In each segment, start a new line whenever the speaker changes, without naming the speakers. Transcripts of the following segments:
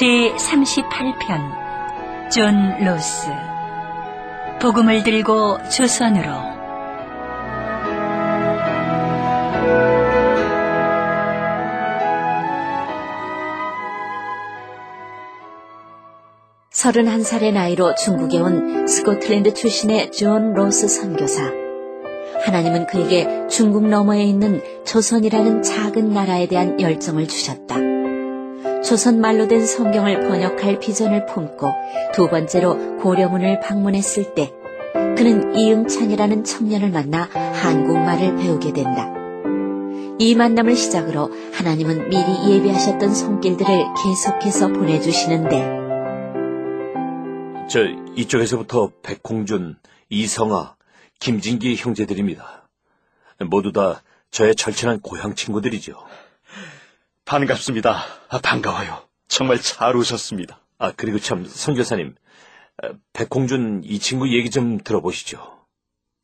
제 38편 존 로스 복음을 들고 조선으로
서른한 살의 나이로 중국에 온 스코틀랜드 출신의 존 로스 선교사. 하나님은 그에게 중국 너머에 있는 조선이라는 작은 나라에 대한 열정을 주셨다. 조선 말로 된 성경을 번역할 비전을 품고 두 번째로 고려문을 방문했을 때 그는 이응찬이라는 청년을 만나 한국말을 배우게 된다. 이 만남을 시작으로 하나님은 미리 예비하셨던 손길들을 계속해서 보내주시는데
저 이쪽에서부터 백홍준, 이성아, 김진기 형제들입니다. 모두 다 저의 절친한 고향 친구들이죠.
반갑습니다. 아, 반가워요. 정말 잘 오셨습니다.
아 그리고 참 선교사님, 아, 백홍준 이 친구 얘기 좀 들어보시죠.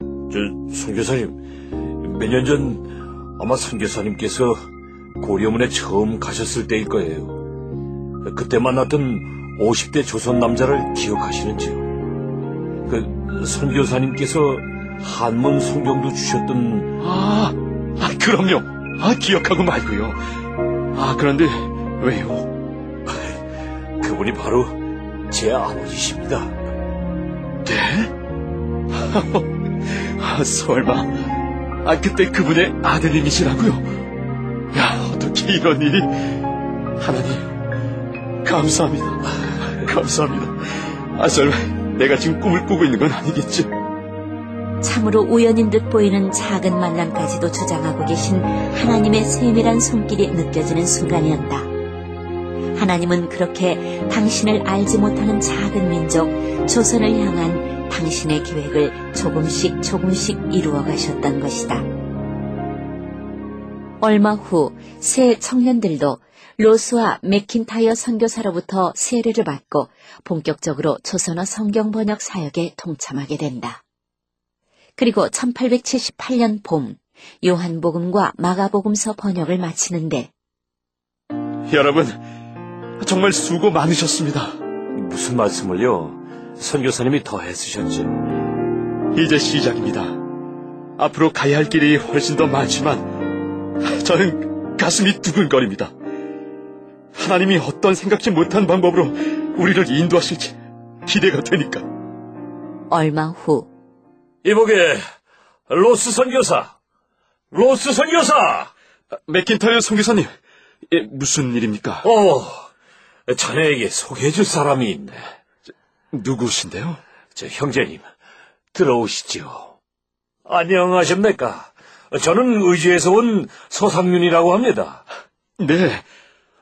저 선교사님, 몇 년 전 아마 선교사님께서 고려문에 처음 가셨을 때일 거예요. 그때 만났던 50대 조선 남자를 기억하시는지요? 그 선교사님께서 한문 성경도 주셨던
아, 아, 그럼요. 아, 기억하고 말고요. 아, 그런데 왜요?
그분이 바로 제 아버지십니다.
네? 아, 설마. 아, 그때 그분의 아드님이시라고요? 야, 어떻게 이런 일이. 하나님, 감사합니다. 감사합니다. 아, 설마 내가 지금 꿈을 꾸고 있는 건 아니겠죠?
참으로 우연인 듯 보이는 작은 만남까지도 주장하고 계신 하나님의 세밀한 손길이 느껴지는 순간이었다. 하나님은 그렇게 당신을 알지 못하는 작은 민족, 조선을 향한 당신의 계획을 조금씩 조금씩 이루어 가셨던 것이다. 얼마 후 새 청년들도 로스와 맥킨타이어 선교사로부터 세례를 받고 본격적으로 조선어 성경 번역 사역에 동참하게 된다. 그리고 1878년 봄 요한복음과 마가복음서 번역을 마치는데
여러분, 정말 수고 많으셨습니다.
무슨 말씀을요? 선교사님이 더 애쓰셨죠.
이제 시작입니다. 앞으로 가야 할 길이 훨씬 더 많지만 저는 가슴이 두근거립니다. 하나님이 어떤 생각지 못한 방법으로 우리를 인도하실지 기대가 되니까.
얼마 후
이보게 로스 선교사, 로스 선교사.
맥킨타이어 선교사님, 예, 무슨 일입니까?
어, 자네에게 소개해줄 사람이 있네.
누구신데요?
저 형제님, 들어오시지요. 안녕하십니까. 저는 의주에서 온 서상윤이라고 합니다.
네,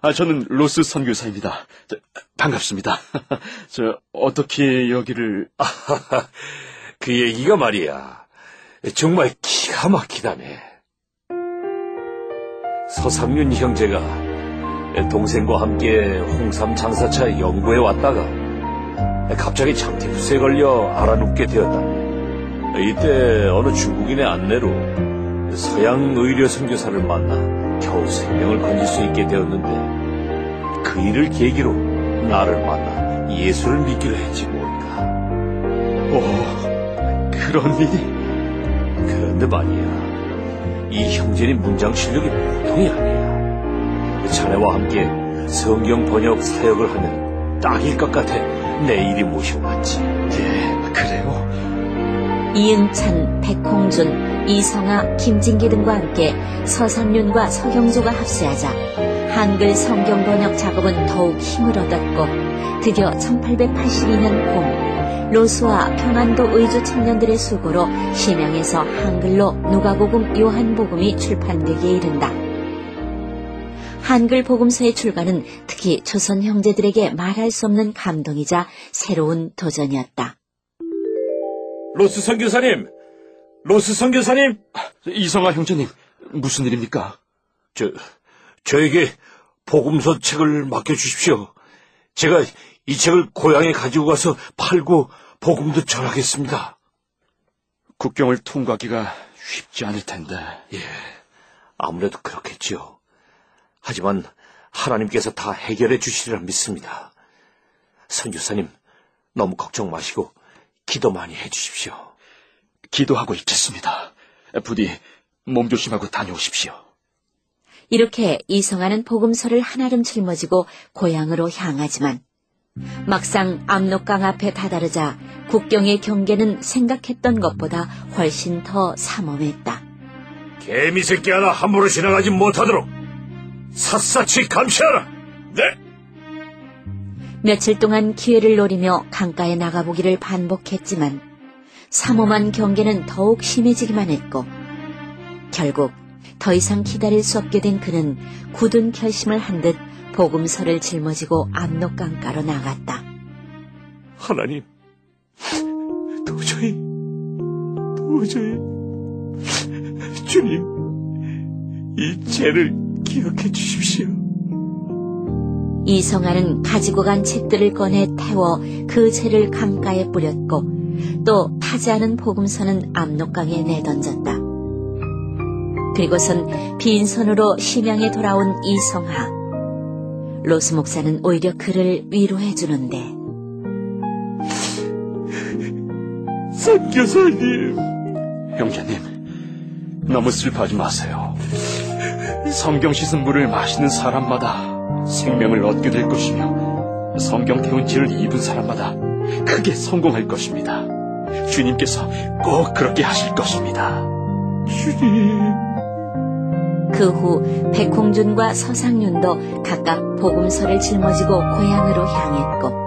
아, 저는 로스 선교사입니다. 저, 반갑습니다. 저 어떻게 여기를
그 얘기가 말이야. 정말 기가 막히다네. 서상윤 형제가 동생과 함께 홍삼 장사차 연구에 왔다가 갑자기 장티푸스에 걸려 알아눕게 되었다. 이때 어느 중국인의 안내로 서양 의료 선교사를 만나 겨우 생명을 건질 수 있게 되었는데 그 일을 계기로 나를 만나 예수를 믿기로 했지 뭘까.
오, 그런 일이
그런데 말이야. 이 형제님 문장 실력이 보통이 아니야. 자네와 함께 성경 번역 사역을 하면 딱일 것 같아 내 일이 모셔왔지.
예, 그래요.
이응찬, 백홍준, 이성아, 김진기 등과 함께 서상윤과 서경조가 합세하자 한글 성경 번역 작업은 더욱 힘을 얻었고 드디어 1882년 봄 로스와 평안도 의주 청년들의 수고로 심양에서 한글로 누가복음 요한복음이 출판되기에 이른다. 한글 복음서의 출간은 특히 조선 형제들에게 말할 수 없는 감동이자 새로운 도전이었다.
로스 선교사님! 로스 선교사님!
이성아 형제님, 무슨 일입니까?
저, 저에게 복음서 책을 맡겨 주십시오. 제가 이 책을 고향에 가지고 가서 팔고 복음도 전하겠습니다.
국경을 통과하기가 쉽지 않을 텐데.
예, 아무래도 그렇겠지요. 하지만 하나님께서 다 해결해 주시리라 믿습니다. 선교사님, 너무 걱정 마시고 기도 많이 해 주십시오.
기도하고 있겠습니다. 부디 몸 조심하고 다녀오십시오.
이렇게 이성아는 복음서를 한아름 짊어지고 고향으로 향하지만 막상 압록강 앞에 다다르자 국경의 경계는 생각했던 것보다 훨씬 더 삼엄했다.
개미 새끼 하나 함부로 지나가지 못하도록 샅샅이 감시하라. 네.
며칠 동안 기회를 노리며 강가에 나가보기를 반복했지만 삼엄한 경계는 더욱 심해지기만 했고 결국 더 이상 기다릴 수 없게 된 그는 굳은 결심을 한 듯 복음서를 짊어지고 압록강가로 나갔다.
하나님, 도저히, 도저히, 주님, 이 죄를 기억해 주십시오.
이성아는 가지고 간 책들을 꺼내 태워 그 죄를 강가에 뿌렸고 또 타지 않은 복음서는 압록강에 내던졌다. 그리고선 빈손으로 심양에 돌아온 이성하. 로스 목사는 오히려 그를 위로해 주는데
선교사님,
형제님, 너무 슬퍼하지 마세요. 성경 씻은 물을 마시는 사람마다 생명을 얻게 될 것이며 성경 태운 지를 입은 사람마다 크게 성공할 것입니다. 주님께서 꼭 그렇게 하실 것입니다.
주님.
그 후 백홍준과 서상윤도 각각 복음서를 짊어지고 고향으로 향했고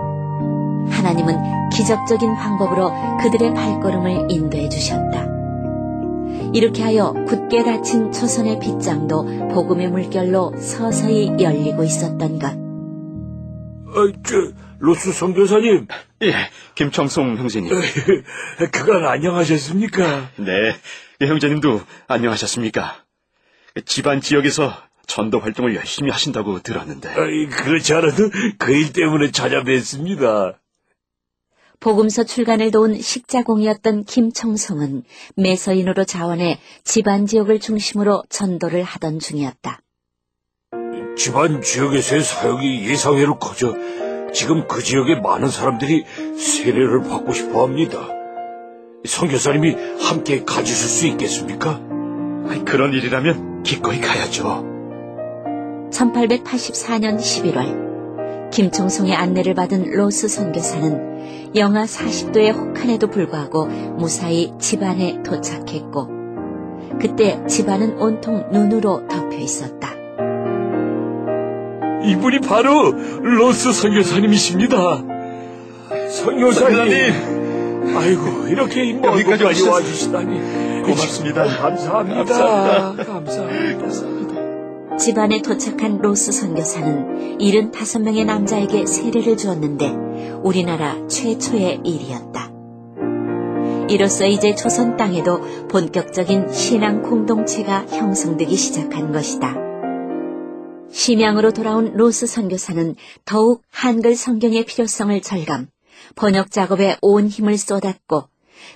하나님은 기적적인 방법으로 그들의 발걸음을 인도해 주셨다. 이렇게 하여 굳게 닫힌 조선의 빗장도 복음의 물결로 서서히 열리고 있었던 것.
어, 저, 로스 선교사님,
예, 김청송 형제님.
그간 안녕하셨습니까?
네, 예, 형제님도 안녕하셨습니까? 집안 지역에서 전도 활동을 열심히 하신다고 들었는데.
아이, 그렇지 않아도 그 일 때문에 찾아뵙습니다.
복음서 출간을 도운 식자공이었던 김청송은 매서인으로 자원해 집안 지역을 중심으로 전도를 하던 중이었다.
집안 지역에서의 사역이 예상외로 커져 지금 그 지역의 많은 사람들이 세례를 받고 싶어 합니다. 선교사님이 함께 가주실 수 있겠습니까?
그런 일이라면 기꺼이 가야죠.
1884년 11월 김청송의 안내를 받은 로스 선교사는 영하 40도의 혹한에도 불구하고 무사히 집안에 도착했고 그때 집안은 온통 눈으로 덮여 있었다.
이분이 바로 로스 선교사님이십니다. 선교사님. 아이고, 이렇게 먼
여기까지
와주시다니.
고맙습니다.
감사합니다.
감사합니다.
감사합니다.
집안에 도착한 로스 선교사는 75명의 남자에게 세례를 주었는데 우리나라 최초의 일이었다. 이로써 이제 조선 땅에도 본격적인 신앙 공동체가 형성되기 시작한 것이다. 심양으로 돌아온 로스 선교사는 더욱 한글 성경의 필요성을 절감, 번역 작업에 온 힘을 쏟았고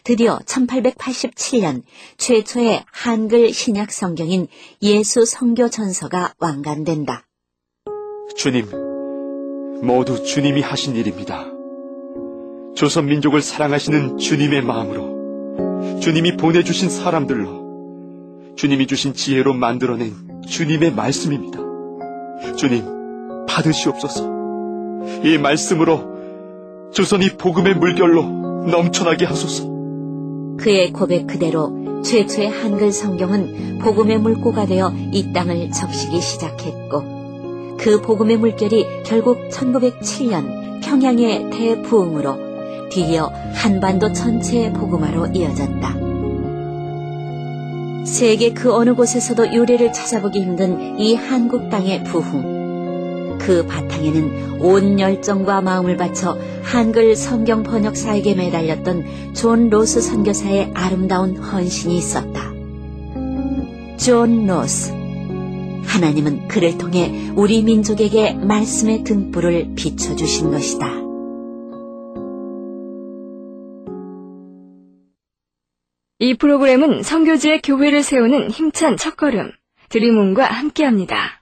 드디어 1887년 최초의 한글 신약 성경인 예수 성교 전서가 완간된다.
주님, 모두 주님이 하신 일입니다. 조선 민족을 사랑하시는 주님의 마음으로, 주님이 보내주신 사람들로, 주님이 주신 지혜로 만들어낸 주님의 말씀입니다. 주님, 받으시옵소서. 이 말씀으로 조선이 복음의 물결로 넘쳐나게 하소서.
그의 고백 그대로 최초의 한글 성경은 복음의 물고가 되어 이 땅을 적시기 시작했고 그 복음의 물결이 결국 1907년 평양의 대부흥으로 뒤이어 한반도 전체의 복음화로 이어졌다. 세계 그 어느 곳에서도 유례를 찾아보기 힘든 이 한국 땅의 부흥. 그 바탕에는 온 열정과 마음을 바쳐 한글 성경 번역 사역에 매달렸던 존 로스 선교사의 아름다운 헌신이 있었다. 존 로스. 하나님은 그를 통해 우리 민족에게 말씀의 등불을 비춰주신 것이다.
이 프로그램은 선교지의 교회를 세우는 힘찬 첫걸음, 드림온과 함께합니다.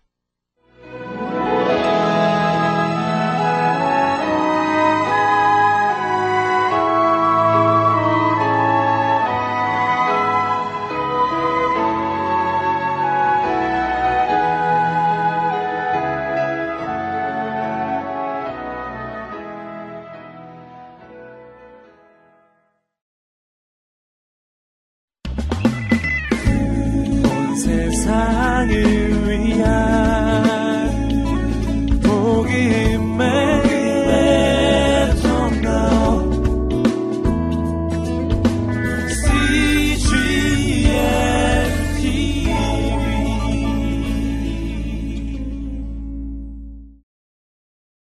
세상을 위한